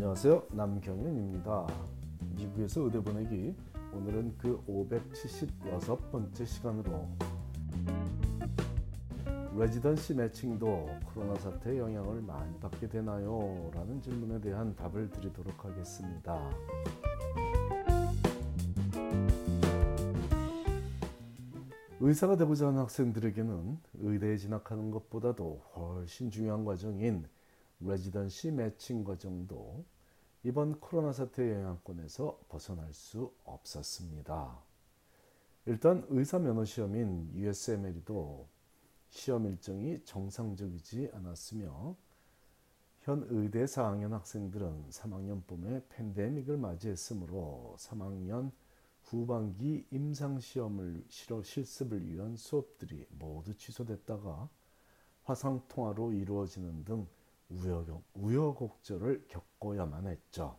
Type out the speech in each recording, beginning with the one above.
안녕하세요. 남경윤입니다. 미국에서 의대 보내기 오늘은 그 576번째 시간으로 레지던시 매칭도 코로나 사태의 영향을 많이 받게 되나요? 라는 질문에 대한 답을 드리도록 하겠습니다. 의사가 되고자 하는 학생들에게는 의대에 진학하는 것보다도 훨씬 중요한 과정인 레지던시 매칭 과정도 이번 코로나 사태 영향권에서 벗어날 수 없었습니다. 일단 의사 면허 시험인 USMLE도 시험 일정이 정상적이지 않았으며 현 의대 4학년 학생들은 3학년 봄에 팬데믹을 맞이했으므로 3학년 후반기 임상시험을 실습을 위한 수업들이 모두 취소됐다가 화상통화로 이루어지는 등 우여곡절을 겪어야만 했죠.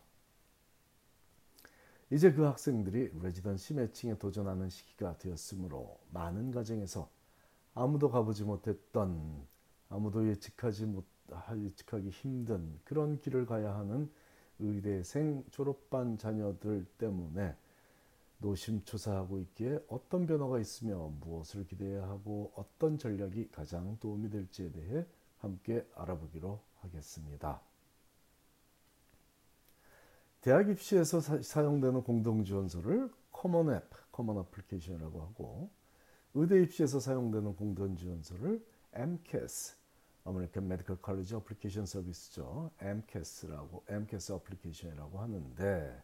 이제 그 학생들이 레지던시 매칭에 도전하는 시기가 되었으므로 많은 가정에서 아무도 가보지 못했던 아무도 예측하지 못 예측하기 힘든 그런 길을 가야 하는 의대생 졸업반 자녀들 때문에 노심초사하고 있기에 어떤 변화가 있으며 무엇을 기대해야 하고 어떤 전략이 가장 도움이 될지에 대해 함께 알아보기로 하겠습니다. 대학 입시에서 사, 용되는 공동지원서를 Common App, Common Application이라고 하고 의대 입시에서 사용되는 공동지원서를 AMCAS, American Medical College Application Service죠. MCAS라고, MCAS 어플리케이션이라고 하는데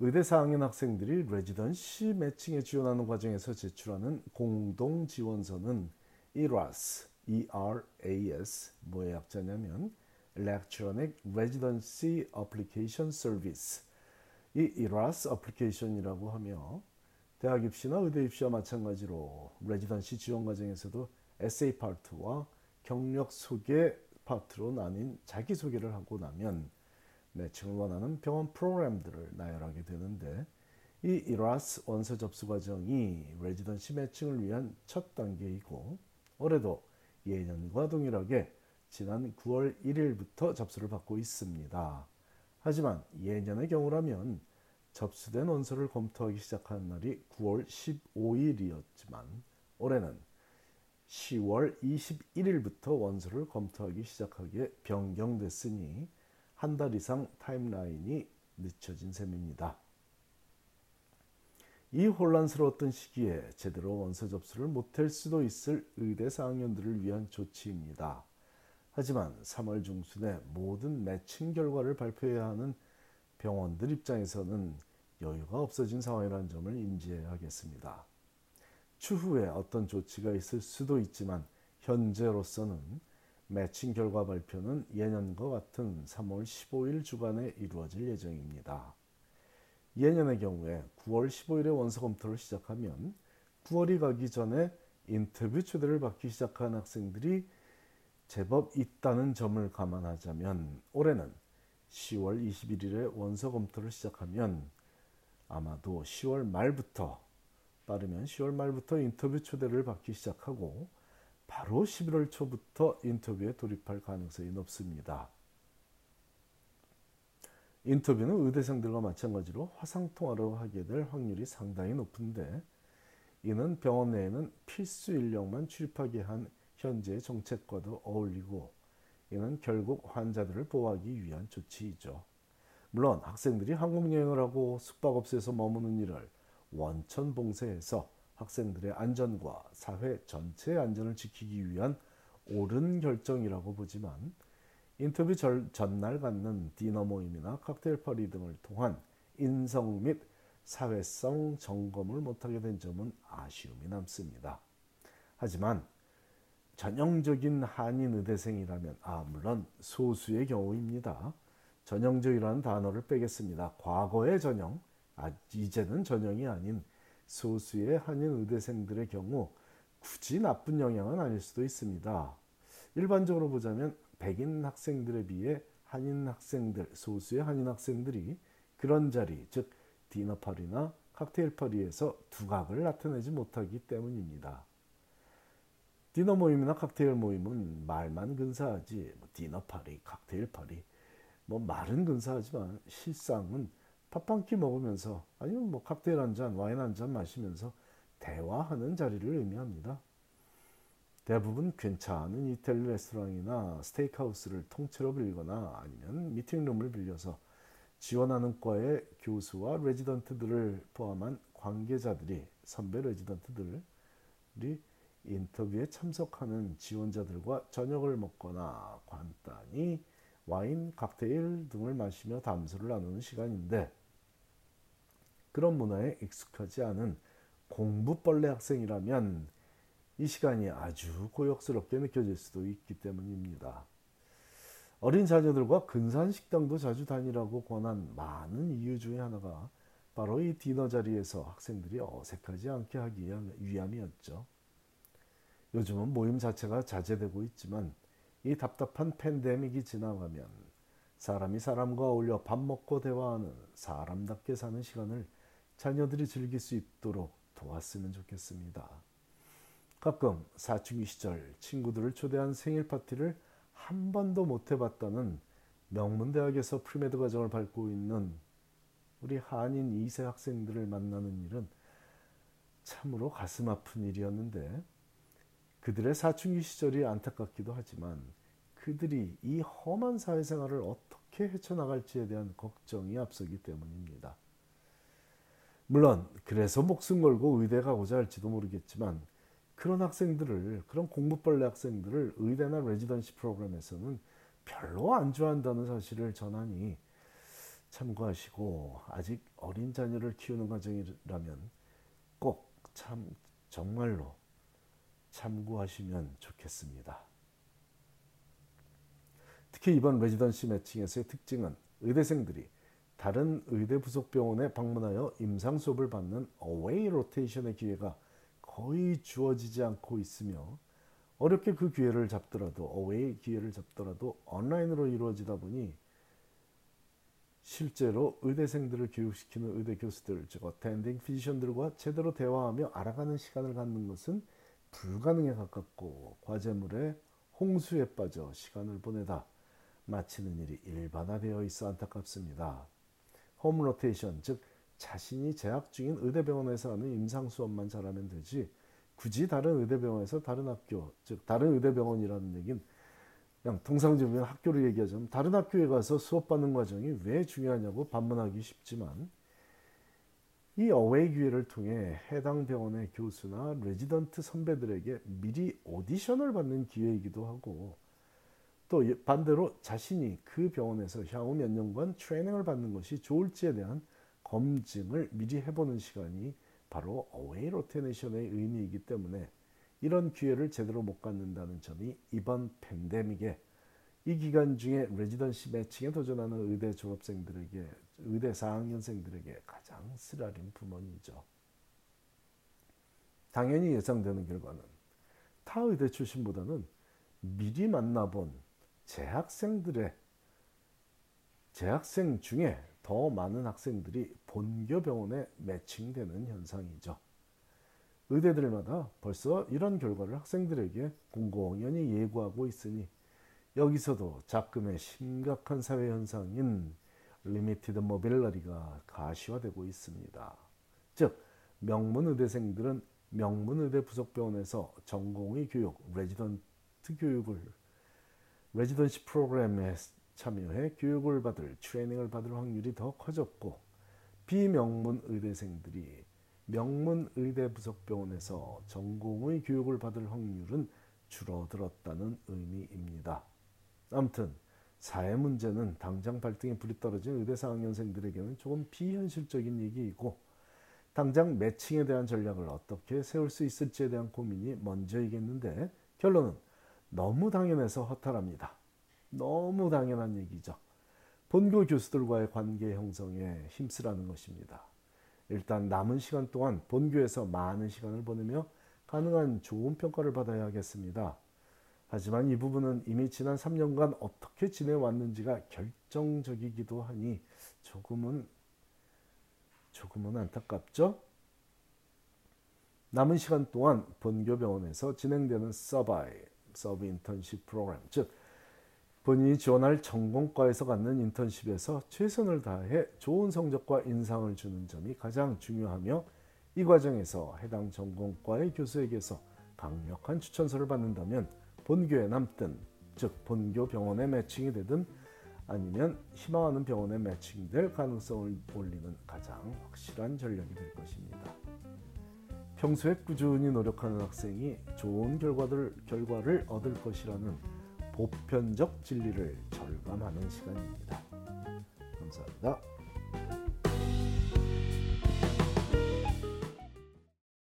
의대 4학년 학생들이 residency 매칭에 지원하는 과정에서 제출하는 공동 지원서는 ERAS, ERAS 뭐의 약자냐면 Electronic Residency Application Service. 이 ERAS Application이라고 하며 대학 입시나 의대 입시와 마찬가지로 residency 지원 과정에서도 에세이 파트와 경력 소개 파트로 나뉜 자기소개를 하고 나면 매칭을 원하는 병원 프로그램들을 나열하게 되는데 이 ERAS 원서 접수 과정이 residency 매칭을 위한 첫 단계이고 올해도 예년과 동일하게 지난 9월 1일부터 접수를 받고 있습니다. 하지만 예년의 경우라면 접수된 원서를 검토하기 시작한 날이 9월 15일이었지만 올해는 10월 21일부터 원서를 검토하기 시작하기에 변경됐으니 한 달 이상 타임라인이 늦춰진 셈입니다. 이 혼란스러웠던 시기에 제대로 원서 접수를 못할 수도 있을 의대 4학년들을 위한 조치입니다. 하지만 3월 중순에 모든 매칭 결과를 발표해야 하는 병원들 입장에서는 여유가 없어진 상황이라는 점을 인지해야 하겠습니다. 추후에 어떤 조치가 있을 수도 있지만 현재로서는 매칭 결과 발표는 예년과 같은 3월 15일 주간에 이루어질 예정입니다. 예년의 경우에 9월 15일에 원서 검토를 시작하면 9월이 가기 전에 인터뷰 초대를 받기 시작한 학생들이 제법 있다는 점을 감안하자면 올해는 10월 21일에 원서 검토를 시작하면 아마도 10월 말부터 빠르면 10월 말부터 인터뷰 초대를 받기 시작하고 바로 11월 초부터 인터뷰에 돌입할 가능성이 높습니다. 인터뷰는 의대생들과 마찬가지로 화상통화로 하게 될 확률이 상당히 높은데 이는 병원 내에는 필수 인력만 출입하게 한 현재의 정책과도 어울리고 이는 결국 환자들을 보호하기 위한 조치이죠. 물론 학생들이 한국 여행을 하고 숙박업소에서 머무는 일을 원천 봉쇄해서 학생들의 안전과 사회 전체의 안전을 지키기 위한 옳은 결정이라고 보지만 인터뷰 절, 전날 갖는 디너 모임이나 칵테일 파리 등을 통한 인성 및 사회성 점검을 못하게 된 점은 아쉬움이 남습니다. 하지만 전형적인 한인 의대생이라면 아 물론 소수의 경우입니다. 전형적이라는 단어를 빼겠습니다. 과거의 전형, 아, 이제는 전형이 아닌 소수의 한인 의대생들의 경우 굳이 나쁜 영향은 아닐 수도 있습니다. 일반적으로 보자면 백인 학생들에 비해 한인 학생들, 소수의 한인 학생들이 그런 자리, 즉 dinner party나 cocktail party에서 두각을 나타내지 못하기 때문입니다. 디너 모임이나 칵테일 모임은 말만 근사하지 뭐 dinner party, cocktail party 뭐 말은 근사하지만 실상은 밥 한 끼 먹으면서 아니면 뭐 칵테일 한 잔, 와인 한 잔 마시면서 대화하는 자리를 의미합니다. 대부분 괜찮은 이태리 레스토랑이나 스테이크하우스를 통째로 빌거나 아니면 미팅룸을 빌려서 지원하는 과의 교수와 레지던트들을 포함한 관계자들이 선배 레지던트들이 인터뷰에 참석하는 지원자들과 저녁을 먹거나 간단히 와인, 칵테일 등을 마시며 담소를 나누는 시간인데 그런 문화에 익숙하지 않은 공부벌레 학생이라면 이 시간이 아주 고역스럽게 느껴질 수도 있기 때문입니다. 어린 자녀들과 근사한 식당도 자주 다니라고 권한 많은 이유 중에 하나가 바로 이 디너 자리에서 학생들이 어색하지 않게 하기 위함이었죠. 요즘은 모임 자체가 자제되고 있지만 이 답답한 팬데믹이 지나가면 사람이 사람과 어울려 밥 먹고 대화하는 사람답게 사는 시간을 자녀들이 즐길 수 있도록 도왔으면 좋겠습니다. 가끔 사춘기 시절 친구들을 초대한 생일 파티를 한 번도 못 해봤다는 명문대학에서 pre-med 과정을 밟고 있는 우리 한인 2세 학생들을 만나는 일은 참으로 가슴 아픈 일이었는데 그들의 사춘기 시절이 안타깝기도 하지만 그들이 이 험한 사회생활을 어떻게 헤쳐나갈지에 대한 걱정이 앞서기 때문입니다. 물론 그래서 목숨 걸고 의대 가고자 할지도 모르겠지만 그런 학생들을 그런 공부벌레 학생들을 의대나 레지던시 프로그램에서는 별로 안 좋아한다는 사실을 전하니 참고하시고 아직 어린 자녀를 키우는 과정이라면 꼭 참 정말로 참고하시면 좋겠습니다. 특히 이번 residency matching에서의 특징은 의대생들이 다른 의대 부속 병원에 방문하여 임상 수업을 받는 away rotation의 기회가 거의 주어지지 않고 있으며 어렵게 그 기회를 잡더라도 away 기회를 잡더라도 온라인으로 이루어지다 보니 실제로 의대생들을 교육시키는 의대 교수들 즉 attending physician들과 제대로 대화하며 알아가는 시간을 갖는 것은 불가능에 가깝고 과제물에 홍수에 빠져 시간을 보내다 마치는 일이 일반화되어 있어 안타깝습니다. 홈 로테이션 즉 자신이 재학 중인 의대병원에서 하는 임상 수업만 잘하면 되지 굳이 다른 의대병원에서 다른 학교 즉 다른 의대병원이라는 얘기는 그냥 통상적으로 학교를 얘기하자면 다른 학교에 가서 수업받는 과정이 왜 중요하냐고 반문하기 쉽지만 이 away 기회를 통해 해당 병원의 교수나 레지던트 선배들에게 미리 오디션을 받는 기회이기도 하고 또 반대로 자신이 그 병원에서 향후 몇 년간 트레이닝을 받는 것이 좋을지에 대한 검증을 미리 해보는 시간이 바로 away rotation의 의미이기 때문에 이런 기회를 제대로 못 갖는다는 점이 이번 팬데믹에 이 기간 중에 residency matching에 도전하는 의대 졸업생들에게 의대 4학년생들에게 가장 쓰라린 부모이죠. 당연히 예상되는 결과는 타 의대 출신보다는 미리 만나본 재학생들의 재학생 중에 더 많은 학생들이 본교 병원에 매칭되는 현상이죠. 의대들마다 벌써 이런 결과를 학생들에게 공공연히 예고하고 있으니 여기서도 작금의 심각한 사회 현상인 limited mobility가 가시화되고 있습니다. 즉 명문 의대생들은 명문 의대 부속 병원에서 전공의 교육, 레지던트 교육을 residency 프로그램에 참여해 교육을 받을 트레이닝을 받을 확률이 더 커졌고 비명문 의대생들이 명문 의대 부속 병원에서 전공의 교육을 받을 확률은 줄어들었다는 의미입니다. 아무튼 사회 문제는 당장 발등에 불이 떨어진 의대 4학년생들에게는 조금 비현실적인 얘기이고 당장 매칭에 대한 전략을 어떻게 세울 수 있을지에 대한 고민이 먼저이겠는데 결론은 너무 당연해서 허탈합니다. 너무 당연한 얘기죠. 본교 교수들과의 관계 형성에 힘쓰라는 것입니다. 일단 남은 시간 동안 본교에서 많은 시간을 보내며 가능한 좋은 평가를 받아야 하겠습니다. 하지만 이 부분은 이미 지난 3년간 어떻게 지내왔는지가 결정적이기도 하니 조금은 조금은 안타깝죠. 남은 시간 동안 본교 병원에서 진행되는 sub-I, sub 인턴십 프로그램, 즉 본인이 지원할 전공과에서 갖는 인턴십에서 최선을 다해 좋은 성적과 인상을 주는 점이 가장 중요하며 이 과정에서 해당 전공과의 교수에게서 강력한 추천서를 받는다면 본교에 남든 즉 본교 병원에 매칭이 되든 아니면 희망하는 병원에 매칭될 가능성을 올리는 가장 확실한 전략이 될 것입니다. 평소에 꾸준히 노력하는 학생이 좋은 결과를, 결과를 얻을 것이라는 보편적 진리를 절감하는 시간입니다. 감사합니다.